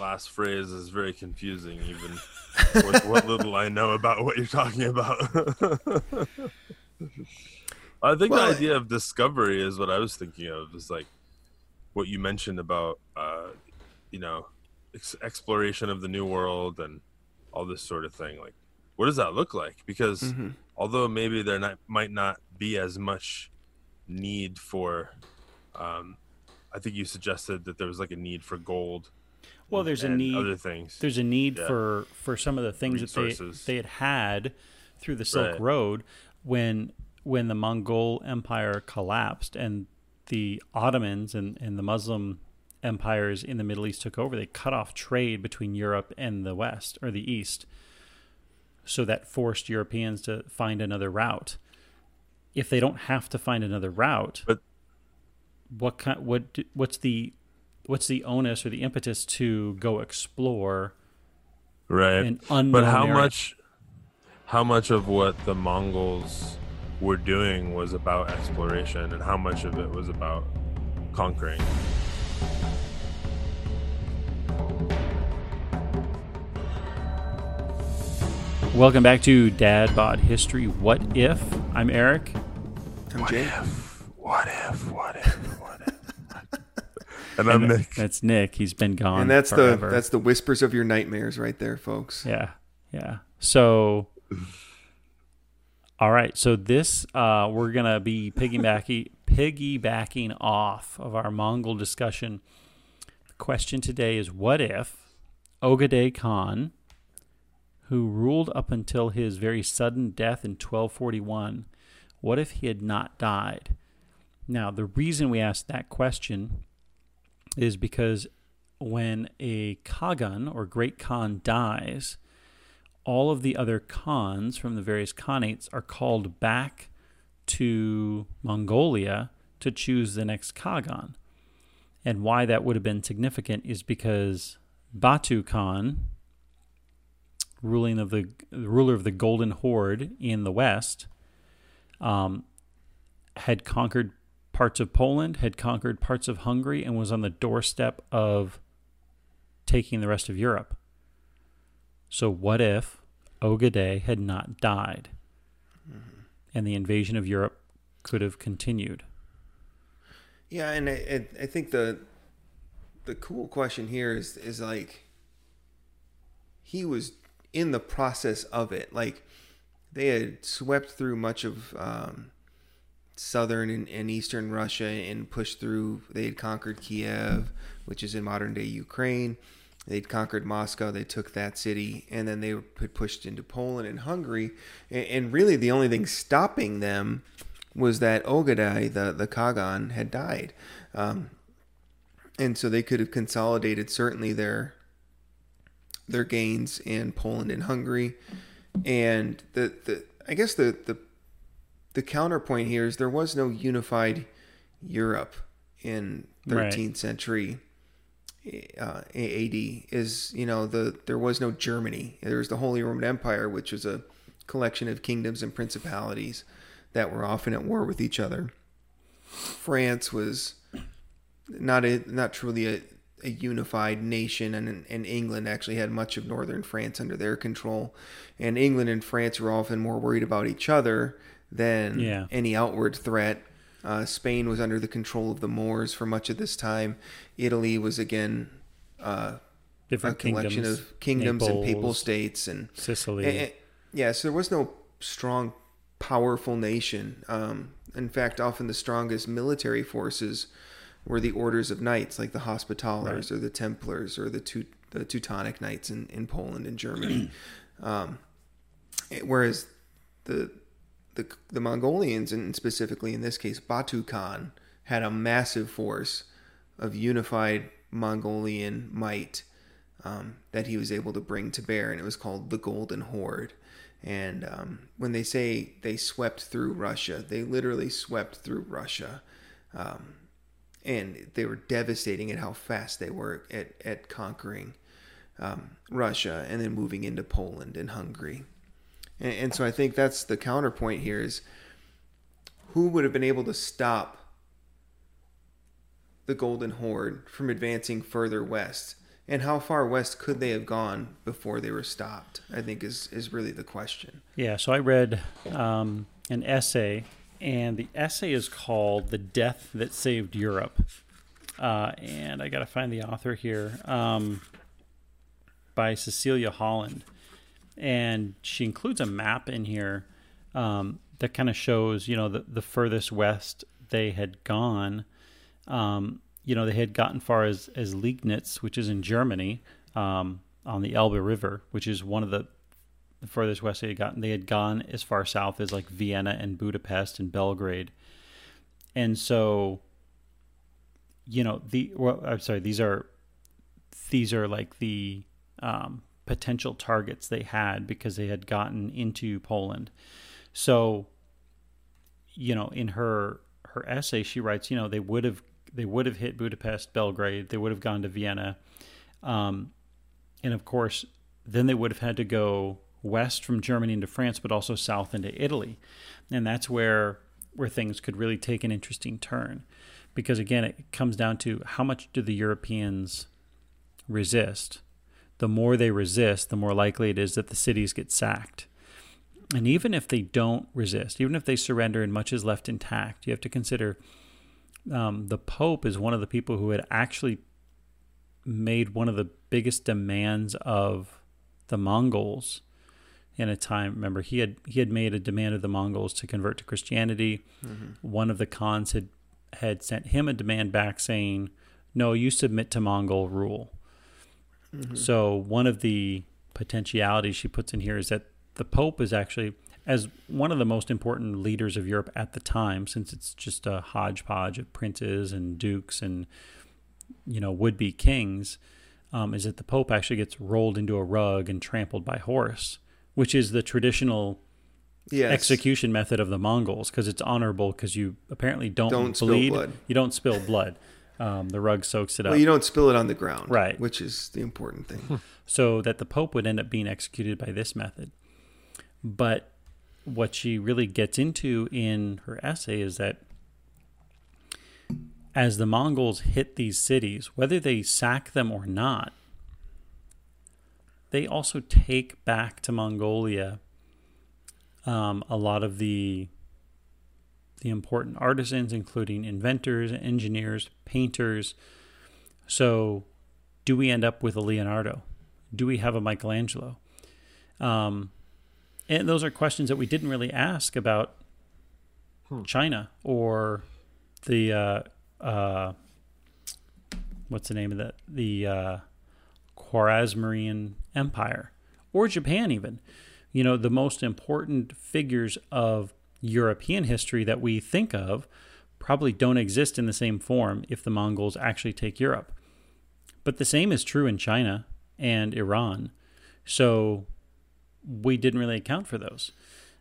last phrase is very confusing, even with what little I know about what you're talking about. I think Well, the idea of discovery is what I was thinking of. Is like what you mentioned about, uh, you know, ex- exploration of the new world and all this sort of thing. Like, what does that look like? Because Mhm. although maybe there not, might not be as much need for, um, I think you suggested that there was like a need for gold. Well, there's a need- Other things. There's a need Yeah. for for some of the things that they they had had through the Silk Right. Road when when the Mongol Empire collapsed and the Ottomans and, and the Muslim empires in the Middle East took over. They cut off trade between Europe and the West or the East. So that forced Europeans to find another route. If they don't have to find another route, But- what kind what what's the what's the onus or the impetus to go explore right. an unknown but how area? much how much of what the mongols were doing was about exploration and how much of it was about conquering Welcome back to Dad Bod History. What if? I'm Eric. I'm Jake. if what if what if what if and i'm And nick That's Nick. He's been gone. And that's forever. the that's the whispers of your nightmares right there, folks. yeah, yeah. So, all right. So this uh, we're gonna be piggybacking piggybacking off of our Mongol discussion. The question today is: What if Ogadei Khan, who ruled up until his very sudden death in 1241, what if he had not died? Now, the reason we asked that question is because when a Kagan or Great Khan dies, all of the other Khans from the various Khanates are called back to Mongolia to choose the next Kagan. And why that would have been significant is because Batu Khan, ruling of the, the ruler of the Golden Horde in the west, um, had conquered parts of Poland, had conquered parts of Hungary, and was on the doorstep of taking the rest of Europe. So, what if Ogade had not died and the invasion of Europe could have continued? Yeah, and I, I, I think the the cool question here is is like he was in the process of it. Like they had swept through much of um, southern and, and eastern Russia and pushed through. They had conquered Kiev, which is in modern day Ukraine. They'd conquered Moscow. They took that city, and then they were pushed into Poland and Hungary. And, and really, the only thing stopping them was that Ogadai, the the Kagan, had died, um, and so they could have consolidated certainly their their gains in Poland and Hungary. And the, the I guess the, the the counterpoint here is there was no unified Europe in 13th Right. century uh, AD. Is you know the there was no Germany. There was the Holy Roman Empire, which was a collection of kingdoms and principalities that were often at war with each other. France was not a not truly a, a unified nation, and and England actually had much of northern France under their control, and England and France were often more worried about each other than Yeah. any outward threat. Uh, Spain was under the control of the Moors for much of this time. Italy was again uh, a collection kingdoms, of kingdoms and papal states and Sicily. Eh, eh, yeah, so there was no strong, powerful nation. Um, in fact, often the strongest military forces were the orders of knights, like the Hospitallers or the Templars or the, the Teutonic Knights in, in Poland and Germany. um, eh, whereas the, the the Mongolians, and specifically in this case Batu Khan, had a massive force of unified Mongolian might um, that he was able to bring to bear, and it was called the Golden Horde. And um, when they say they swept through Russia, they literally swept through Russia, um, and they were devastating at how fast they were at at conquering um, Russia and then moving into Poland and Hungary. And, and so I think that's the counterpoint here is who would have been able to stop the Golden Horde from advancing further west. And how far west could they have gone before they were stopped? I think is is really the question. Yeah, so I read um, an essay, and the essay is called "The Death That Saved Europe," uh, and I got to find the author here um, by Cecilia Holland, and she includes a map in here um, that kind of shows, you know, the the furthest west they had gone. Um, you know, they had gotten far as as Liegnitz, which is in Germany, um, on the Elbe River, which is one of the the furthest west they had gotten. They had gone as far south as like Vienna and Budapest and Belgrade, and so, you know, the well, I'm sorry, these are these are like the um, potential targets they had because they had gotten into Poland. So, you know, in her her essay, she writes, you know, they would have they would have hit Budapest, Belgrade, they would have gone to Vienna, um, and of course, then they would have had to go west from Germany into France, but also south into Italy, and that's where where things could really take an interesting turn, because again, it comes down to how much do the Europeans resist. The more they resist, the more likely it is that the cities get sacked. And even if they don't resist, even if they surrender and much is left intact, you have to consider um, the Pope is one of the people who had actually made one of the biggest demands of the Mongols in a time. Remember, he had he had made a demand of the Mongols to convert to Christianity. Mm-hmm. One of the Khans had had sent him a demand back saying, "No, you submit to Mongol rule." Mm-hmm. So one of the potentialities she puts in here is that the Pope is actually as one of the most important leaders of Europe at the time, since it's just a hodgepodge of princes and dukes and you know would-be kings, um, is that the Pope actually gets rolled into a rug and trampled by horse, which is the traditional yes. execution method of the Mongols because it's honorable because you apparently don't, don't bleed, you don't spill blood. Um, the rug soaks it up. Well, you don't spill it on the ground, right? Which is the important thing. so that the Pope would end up being executed by this method. But what she really gets into in her essay is that as the Mongols hit these cities, whether they sack them or not, they also take back to Mongolia um, a lot of the the important artisans, including inventors, engineers, painters. So, do we end up with a Leonardo? Do we have a Michelangelo? Um, and those are questions that we didn't really ask about hmm. China or the uh, uh, what's the name of that the uh, Khwarezmian Empire or Japan even. You know, the most important figures of European history that we think of probably don't exist in the same form if the Mongols actually take Europe. But the same is true in China and Iran. So we didn't really account for those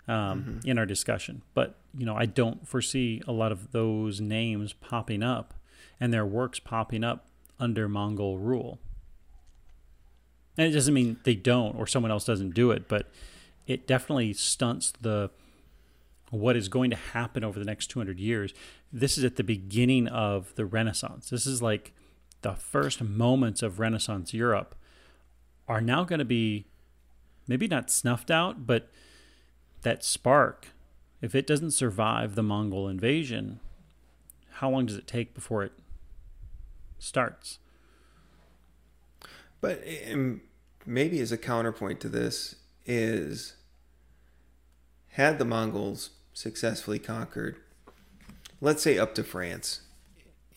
um, mm-hmm. in our discussion. But you know, I don't foresee a lot of those names popping up and their works popping up under Mongol rule. And it doesn't mean they don't or someone else doesn't do it, but it definitely stunts the what is going to happen over the next 200 years. This is at the beginning of the Renaissance. This is like the first moments of Renaissance Europe are now going to be maybe not snuffed out, but that spark, if it doesn't survive the Mongol invasion, how long does it take before it starts? But maybe as a counterpoint to this is had the Mongols successfully conquered, let's say up to France,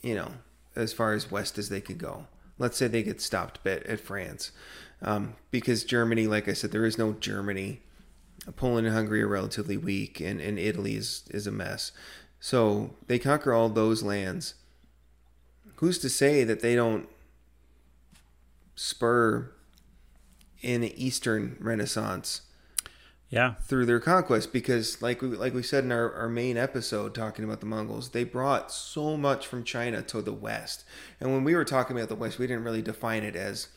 you know, as far as west as they could go. Let's say they get stopped at, at France um, because Germany, like I said, there is no Germany. Poland and Hungary are relatively weak, and, and Italy is, is a mess. So they conquer all those lands. Who's to say that they don't spur an Eastern Renaissance? Yeah, through their conquest, because like we like we said in our, our main episode talking about the Mongols, they brought so much from China to the West. And when we were talking about the West, we didn't really define it as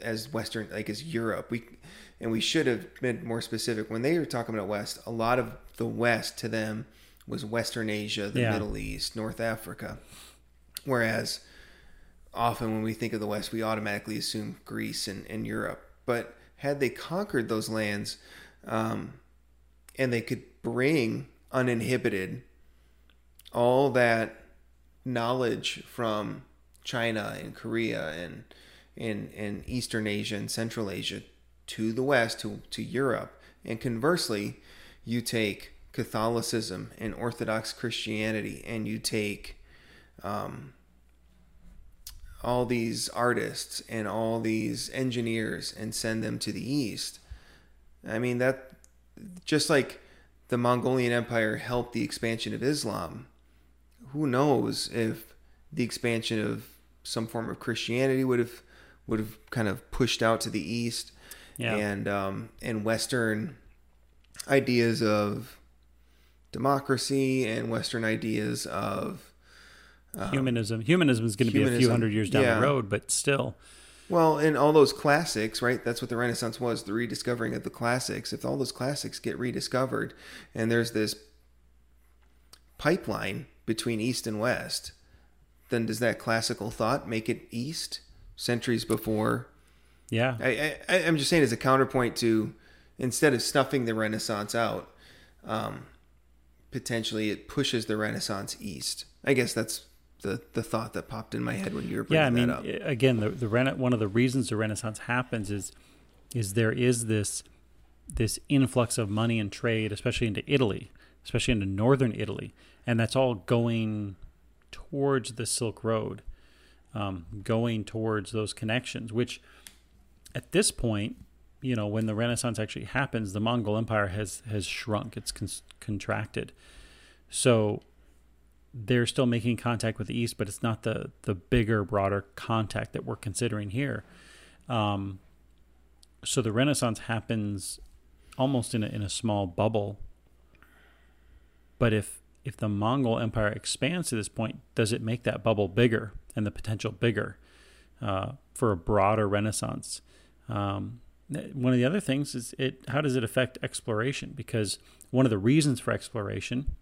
as Western, like as Europe. We and we should have been more specific when they were talking about West. A lot of the West to them was Western Asia, the yeah. Middle East, North Africa, whereas often when we think of the West, we automatically assume Greece and, and Europe. But had they conquered those lands, um, and they could bring uninhibited all that knowledge from China and Korea and in in Eastern Asia and Central Asia to the West to to Europe, and conversely, you take Catholicism and Orthodox Christianity, and you take um, all these artists and all these engineers and send them to the East. I mean that just like the Mongolian Empire helped the expansion of Islam, who knows if the expansion of some form of Christianity would have would have kind of pushed out to the east, Yeah. and um, and Western ideas of democracy and Western ideas of humanism. Humanism is going to be a few hundred years down yeah. the road, but still. Well, and all those classics, right? That's what the Renaissance was, the rediscovering of the classics. If all those classics get rediscovered and there's this pipeline between East and West, then does that classical thought make it East centuries before? Yeah. I, I, I'm just saying, as a counterpoint to instead of snuffing the Renaissance out, um, potentially it pushes the Renaissance east. I guess that's the, the thought that popped in my head when you were yeah, I bringing mean, that up. i- again, the the rena- one of the reasons the Renaissance happens is is there is this this influx of money and trade, especially into Italy, especially into northern Italy, and that's all going towards the Silk Road, um, going towards those connections. Which, at this point, you know, when the Renaissance actually happens, the Mongol Empire has has shrunk; it's con- contracted. So they're still making contact with the east, but it's not the the bigger, broader contact that we're considering here. Um, so the Renaissance happens almost in a, in a small bubble. But if if the Mongol Empire expands to this point, does it make that bubble bigger and the potential bigger uh, for a broader Renaissance? Um, one of the other things is it. How does it affect exploration? Because one of the reasons for exploration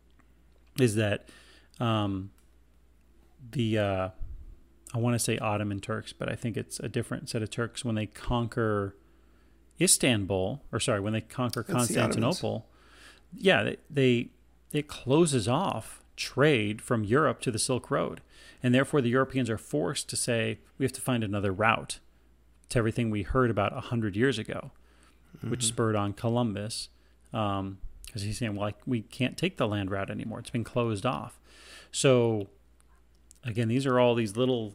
is that um, the uh, I want to say Ottoman Turks, but I think it's a different set of Turks. When they conquer Istanbul, or sorry, when they conquer That's the Constantinople. Yeah, they, they it closes off trade from Europe to the Silk Road, and therefore the Europeans are forced to say we have to find another route to everything we heard about a hundred years ago, which spurred on Columbus, because he's saying, well, I, we can't take the land route anymore; it's been closed off. So, again, these are all these little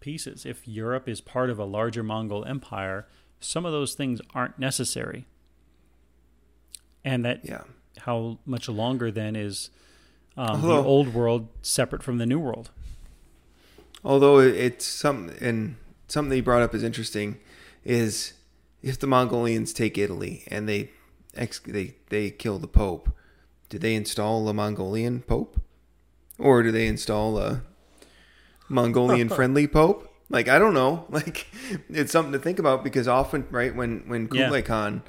pieces. If Europe is part of a larger Mongol empire, some of those things aren't necessary. And that Yeah. how much longer then is um, the old world separate from the new world? Although it's something, and something you brought up is interesting, is if the Mongolians take Italy and they ex, they they kill the Pope, do they install a Mongolian Pope, or do they install a Mongolian friendly Pope? Like I don't know. Like it's something to think about because often, right when when Yeah. Kublai Khan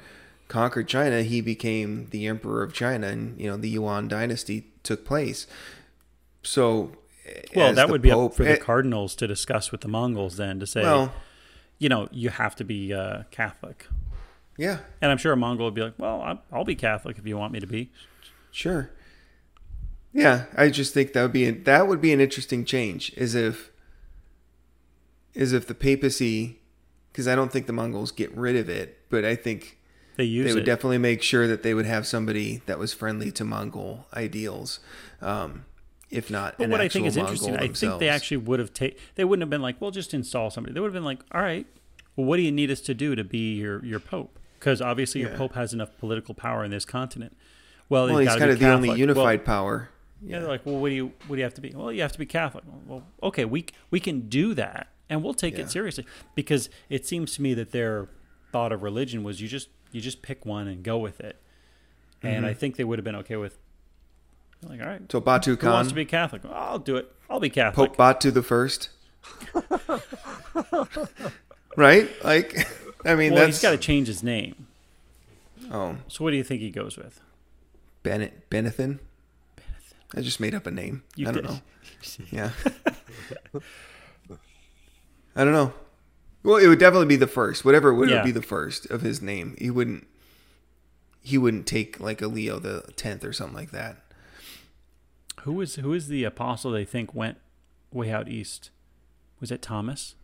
conquered China, he became the emperor of China, and you know the Yuan dynasty took place. So, Well, that would be Pope- up for the eh, cardinals to discuss with the Mongols then to say, Well, you know, you have to be uh, Catholic. Yeah, And I'm sure a Mongol would be like, well, I'll be Catholic if you want me to be. Sure. Yeah, I just think that would be that would be an interesting change. Is if is if the papacy, because I don't think the Mongols get rid of it, but I think They use they would it. definitely make sure that they would have somebody that was friendly to Mongol ideals, um, if not But what I think is Mongol interesting, I think they actually would have taken. They wouldn't have been like, "Well, just install somebody." They would have been like, "All right, well, what do you need us to do to be your your pope?" Because obviously, your Yeah. pope has enough political power in this continent. Well, well, they've gotta kind be of the only unified Well, power. yeah, they're like, "Well, what do you what do you have to be?" Well, you have to be Catholic. Well, okay, we we can do that, and we'll take Yeah. it seriously because it seems to me that their thought of religion was you just you just pick one and go with it, and Mm-hmm. I think they would have been okay with. Like, all right, So Batu who Khan, wants to be Catholic? Well, I'll do it. I'll be Catholic. Pope Batu the first, right? Like, I mean, well, that's he's got to change his name. oh. So what do you think he goes with? Bennett Benethin. I just made up a name. You I don't did. know. Yeah. I don't know. Well, it would definitely be the first. Whatever it would, Yeah. would be the first of his name. He wouldn't. He wouldn't take like a Leo the tenth or something like that. Who is who is the apostle they think went way out east? Was it Thomas?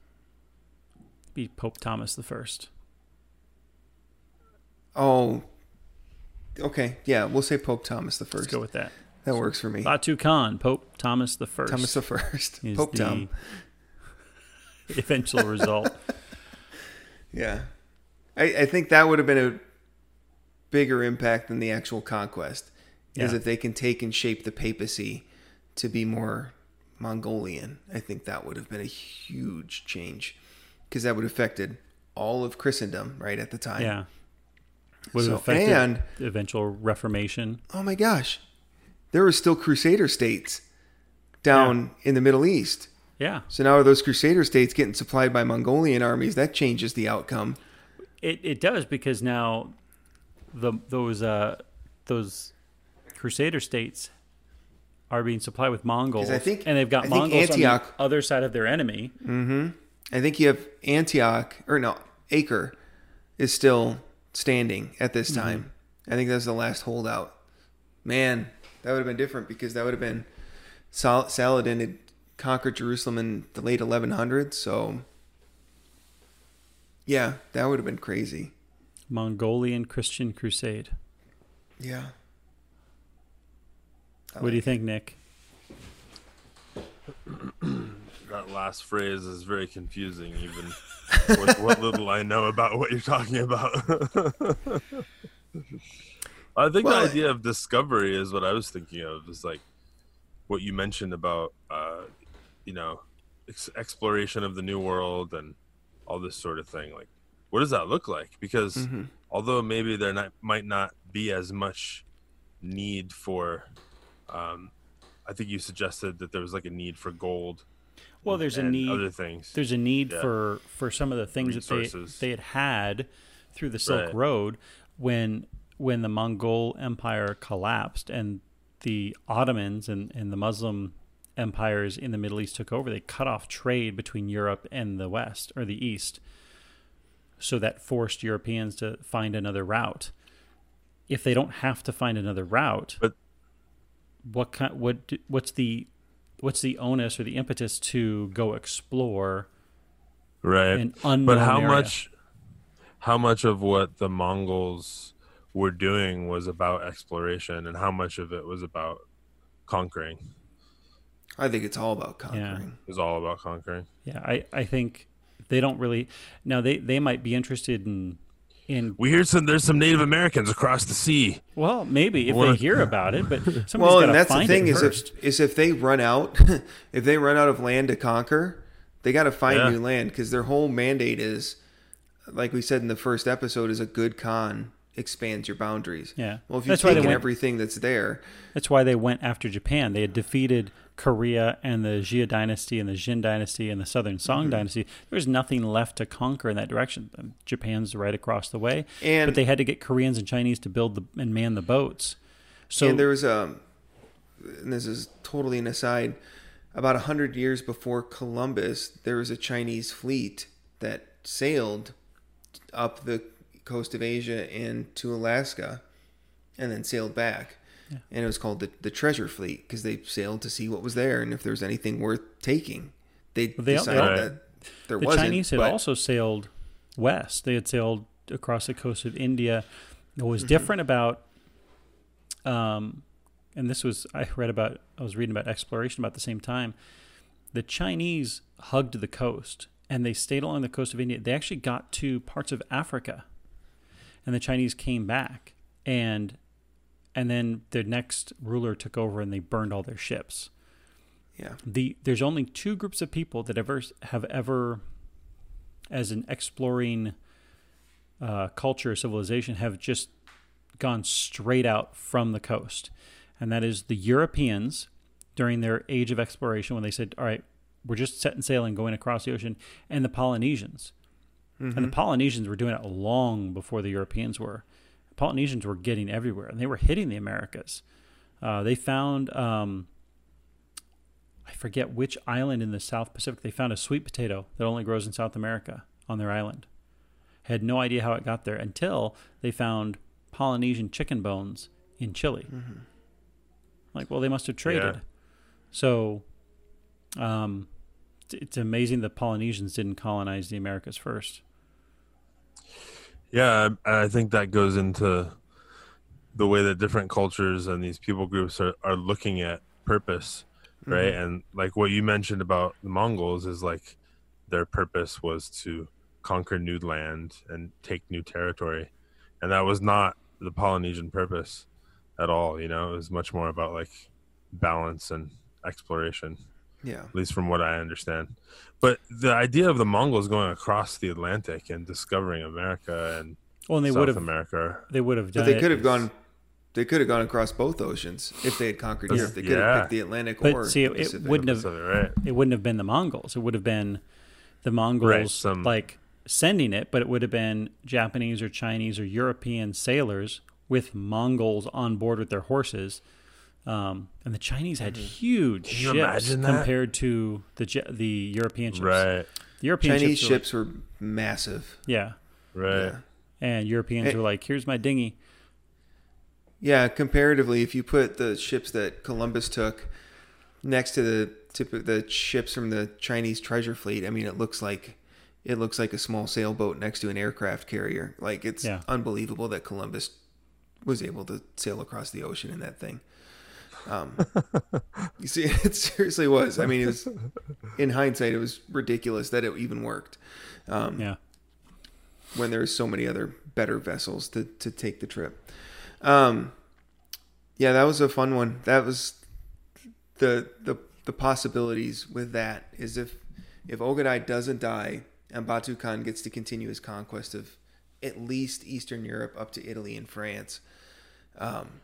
Be Pope Thomas the first. Oh. Okay, yeah, we'll say Pope Thomas the Let's first. go with that. That works for me. Batu Khan, Pope Thomas the first. Thomas the first. is Pope the Tom. eventual result. Yeah, I, I think that would have been a bigger impact than the actual conquest. Is Yeah. if they can take and shape the papacy to be more Mongolian. I think that would have been a huge change because that would have affected all of Christendom right at the time. Yeah. Would have So- affected and- the eventual Reformation. Oh my gosh, there were still Crusader states down in the Middle East. Yeah. So now are those Crusader states getting supplied by Mongolian armies? That changes the outcome. It it does because now the those uh those Crusader states are being supplied with Mongols, I think- and they've got Mongols Antioch- on the other side of their enemy. I think you have Antioch or no Acre is still standing at this mm-hmm. time. I think that's the last holdout. Man, that would have been different because that would have been Sal- Saladin had conquered Jerusalem in the late 1100s. So yeah, that would have been crazy. Mongolian Christian Crusade. Yeah. I What do you like think, Nick? That last phrase is very confusing, even with what little I know about what you're talking about. I think Well, the idea of discovery is what I was thinking of. Is like what you mentioned about, uh, you know, ex- exploration of the new world and all this sort of thing. Like, what does that look like? Because Mhm. although maybe there not, might not be as much need for, um, I think you suggested that there was like a need for gold. Well, there's a need. Other things. There's a need Yeah. for for some of the things that they they had had through the Silk Right. Road when when the Mongol Empire collapsed and the Ottomans and, and the Muslim empires in the Middle East took over. They cut off trade between Europe and the West or the East, so that forced Europeans to find another route. If they don't have to find another route, But- what kind? What? What's the what's the onus or the impetus to go explore right an unknown but how area? much how much of what the mongols were doing was about exploration and how much of it was about conquering I think it's all about conquering. it was all about conquering Yeah, I, I think they don't really. Now they, they might be interested in in we hear some there's some native americans across the sea well maybe if What- they hear about it, but somebody's well, and to that's the thing it is first. if is if they run out, if they run out of land to conquer, they got to find Yeah. new land because their whole mandate is, like we said in the first episode, is a good con expands your boundaries. Yeah. Well, if you've That's they taken went- everything that's there, That's why they went after Japan. They had defeated Korea and the Xia dynasty and the Jin dynasty and the Southern Song Mm-hmm. dynasty. There was nothing left to conquer in that direction. Um, Japan's right across the way, And- but they had to get Koreans and Chinese to build the, and man the boats. So and there was a, and this is totally an aside, about a hundred years before Columbus, there was a Chinese fleet that sailed up the coast of Asia and to Alaska, and then sailed back. And it was called the, the Treasure Fleet because they sailed to see what was there and if there was anything worth taking. They, Well, they- decided they- that there the wasn't. The Chinese had but- also sailed west. They had sailed across the coast of India. What Mm-hmm. was different about, um, and this was I read about. I was reading about exploration about the same time. The Chinese hugged the coast and they stayed along the coast of India. They actually got to parts of Africa, and the Chinese came back and and then the next ruler took over and they burned all their ships. Yeah. the there's only two groups of people that ever have ever as an exploring uh, culture or civilization have just gone straight out from the coast. And that is the europeans during their age of exploration when they said all right we're just setting sail and going across the ocean and the polynesians and the polynesians were doing it long before the europeans were polynesians were getting everywhere and they were hitting the americas uh, they found um, I forget which island in the South Pacific they found a sweet potato that only grows in South America on their island. Had no idea how it got there until they found Polynesian chicken bones in Chile. Like, well, they must have traded. Yeah. So, um, it's amazing the Polynesians didn't colonize the Americas first. Yeah, I I think that goes into the way that different cultures and these people groups are, are looking at purpose, mm-hmm. right? And like what you mentioned about the Mongols is like their purpose was to conquer new land and take new territory. And that was not the Polynesian purpose at all, you know? It was much more about like balance and exploration Yeah. at least from what I understand. But the idea of the Mongols going across the Atlantic and discovering America and Well, and they South would have America, they would have done But they could have gone. They could have gone across both oceans if they had conquered That's- Europe. They could yeah. have picked the Atlantic But or see, the it Pacific. wouldn't have- so right. it wouldn't have been the Mongols. It would have been the Mongols some- like sending it, but it would have been Japanese or Chinese or European sailors with Mongols on board with their horses. Um, and the Chinese had huge Can you ships imagine that? compared to the the European ships. Right, The European Chinese ships, were like- were massive. yeah, right. Yeah. and Europeans Hey. were like, "Here's my dinghy." Yeah, comparatively, if you put the ships that Columbus took next to the tip the ships from the Chinese treasure fleet, I mean, it looks like it looks like a small sailboat next to an aircraft carrier. Like it's Yeah. unbelievable that Columbus was able to sail across the ocean in that thing. Um, you see, it seriously was. I mean, it was in hindsight, it was ridiculous that it even worked. Um, Yeah, when there's so many other better vessels to, to take the trip. Um, yeah, that was a fun one. That was the the the possibilities with that is if if Ogadai doesn't die and Batu Khan gets to continue his conquest of at least Eastern Europe up to Italy and France, um,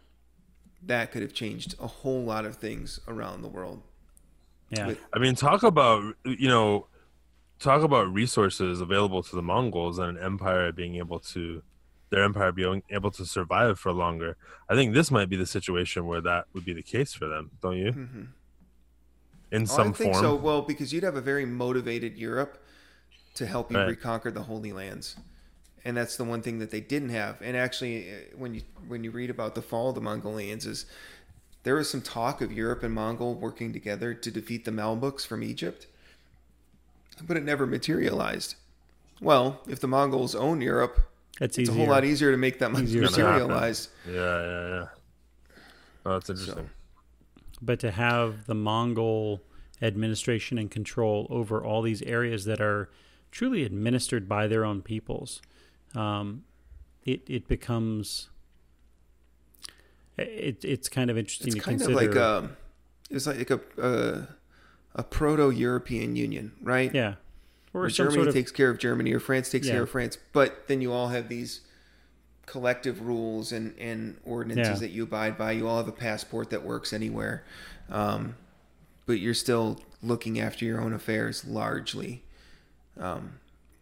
that could have changed a whole lot of things around the world. yeah, With- I mean, talk about you know, talk about resources available to the Mongols and an empire being able to, their empire being able to survive for longer. I think this might be the situation where that would be the case for them, don't you? Mm-hmm. In Oh, some I think form, so. Well, because you'd have a very motivated Europe to help you Right. reconquer the Holy Lands, and that's the one thing that they didn't have. And actually, uh, when you when you read about the fall of the Mongolians, is there was some talk of Europe and Mongol working together to defeat the Mamluks from Egypt, but it never materialized. Well, if the Mongols own Europe, it's, it's easier. a whole lot easier to make that Easier materialize. yeah, yeah, yeah. Oh, that's interesting. but to have the Mongol administration and control over all these areas that are truly administered by their own peoples, um, it it becomes it, it's kind of interesting It's to kind consider. of like um, it's like a a, a proto European Union, right? yeah, or Where Germany sort of takes care of Germany or France takes Yeah. care of France, but then you all have these collective rules and, and ordinances Yeah. that you abide by. You all have a passport that works anywhere, um, but you're still looking after your own affairs largely. Um,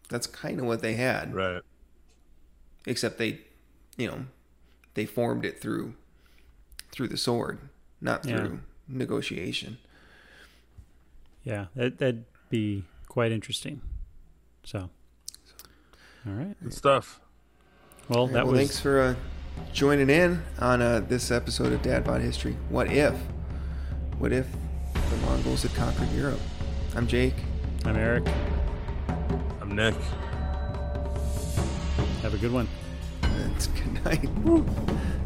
that's kind of what they had, Right. Except they, you know, they formed it through through the sword, not Yeah. through negotiation. yeah, that that'd be quite interesting. So, all right. Good stuff. Well, All right, that well, was thanks for uh, joining in on uh, this episode of Dad Bod History. What if? What if the Mongols had conquered Europe? I'm Jake. I'm Eric. I'm Nick. Have a good one. Good night.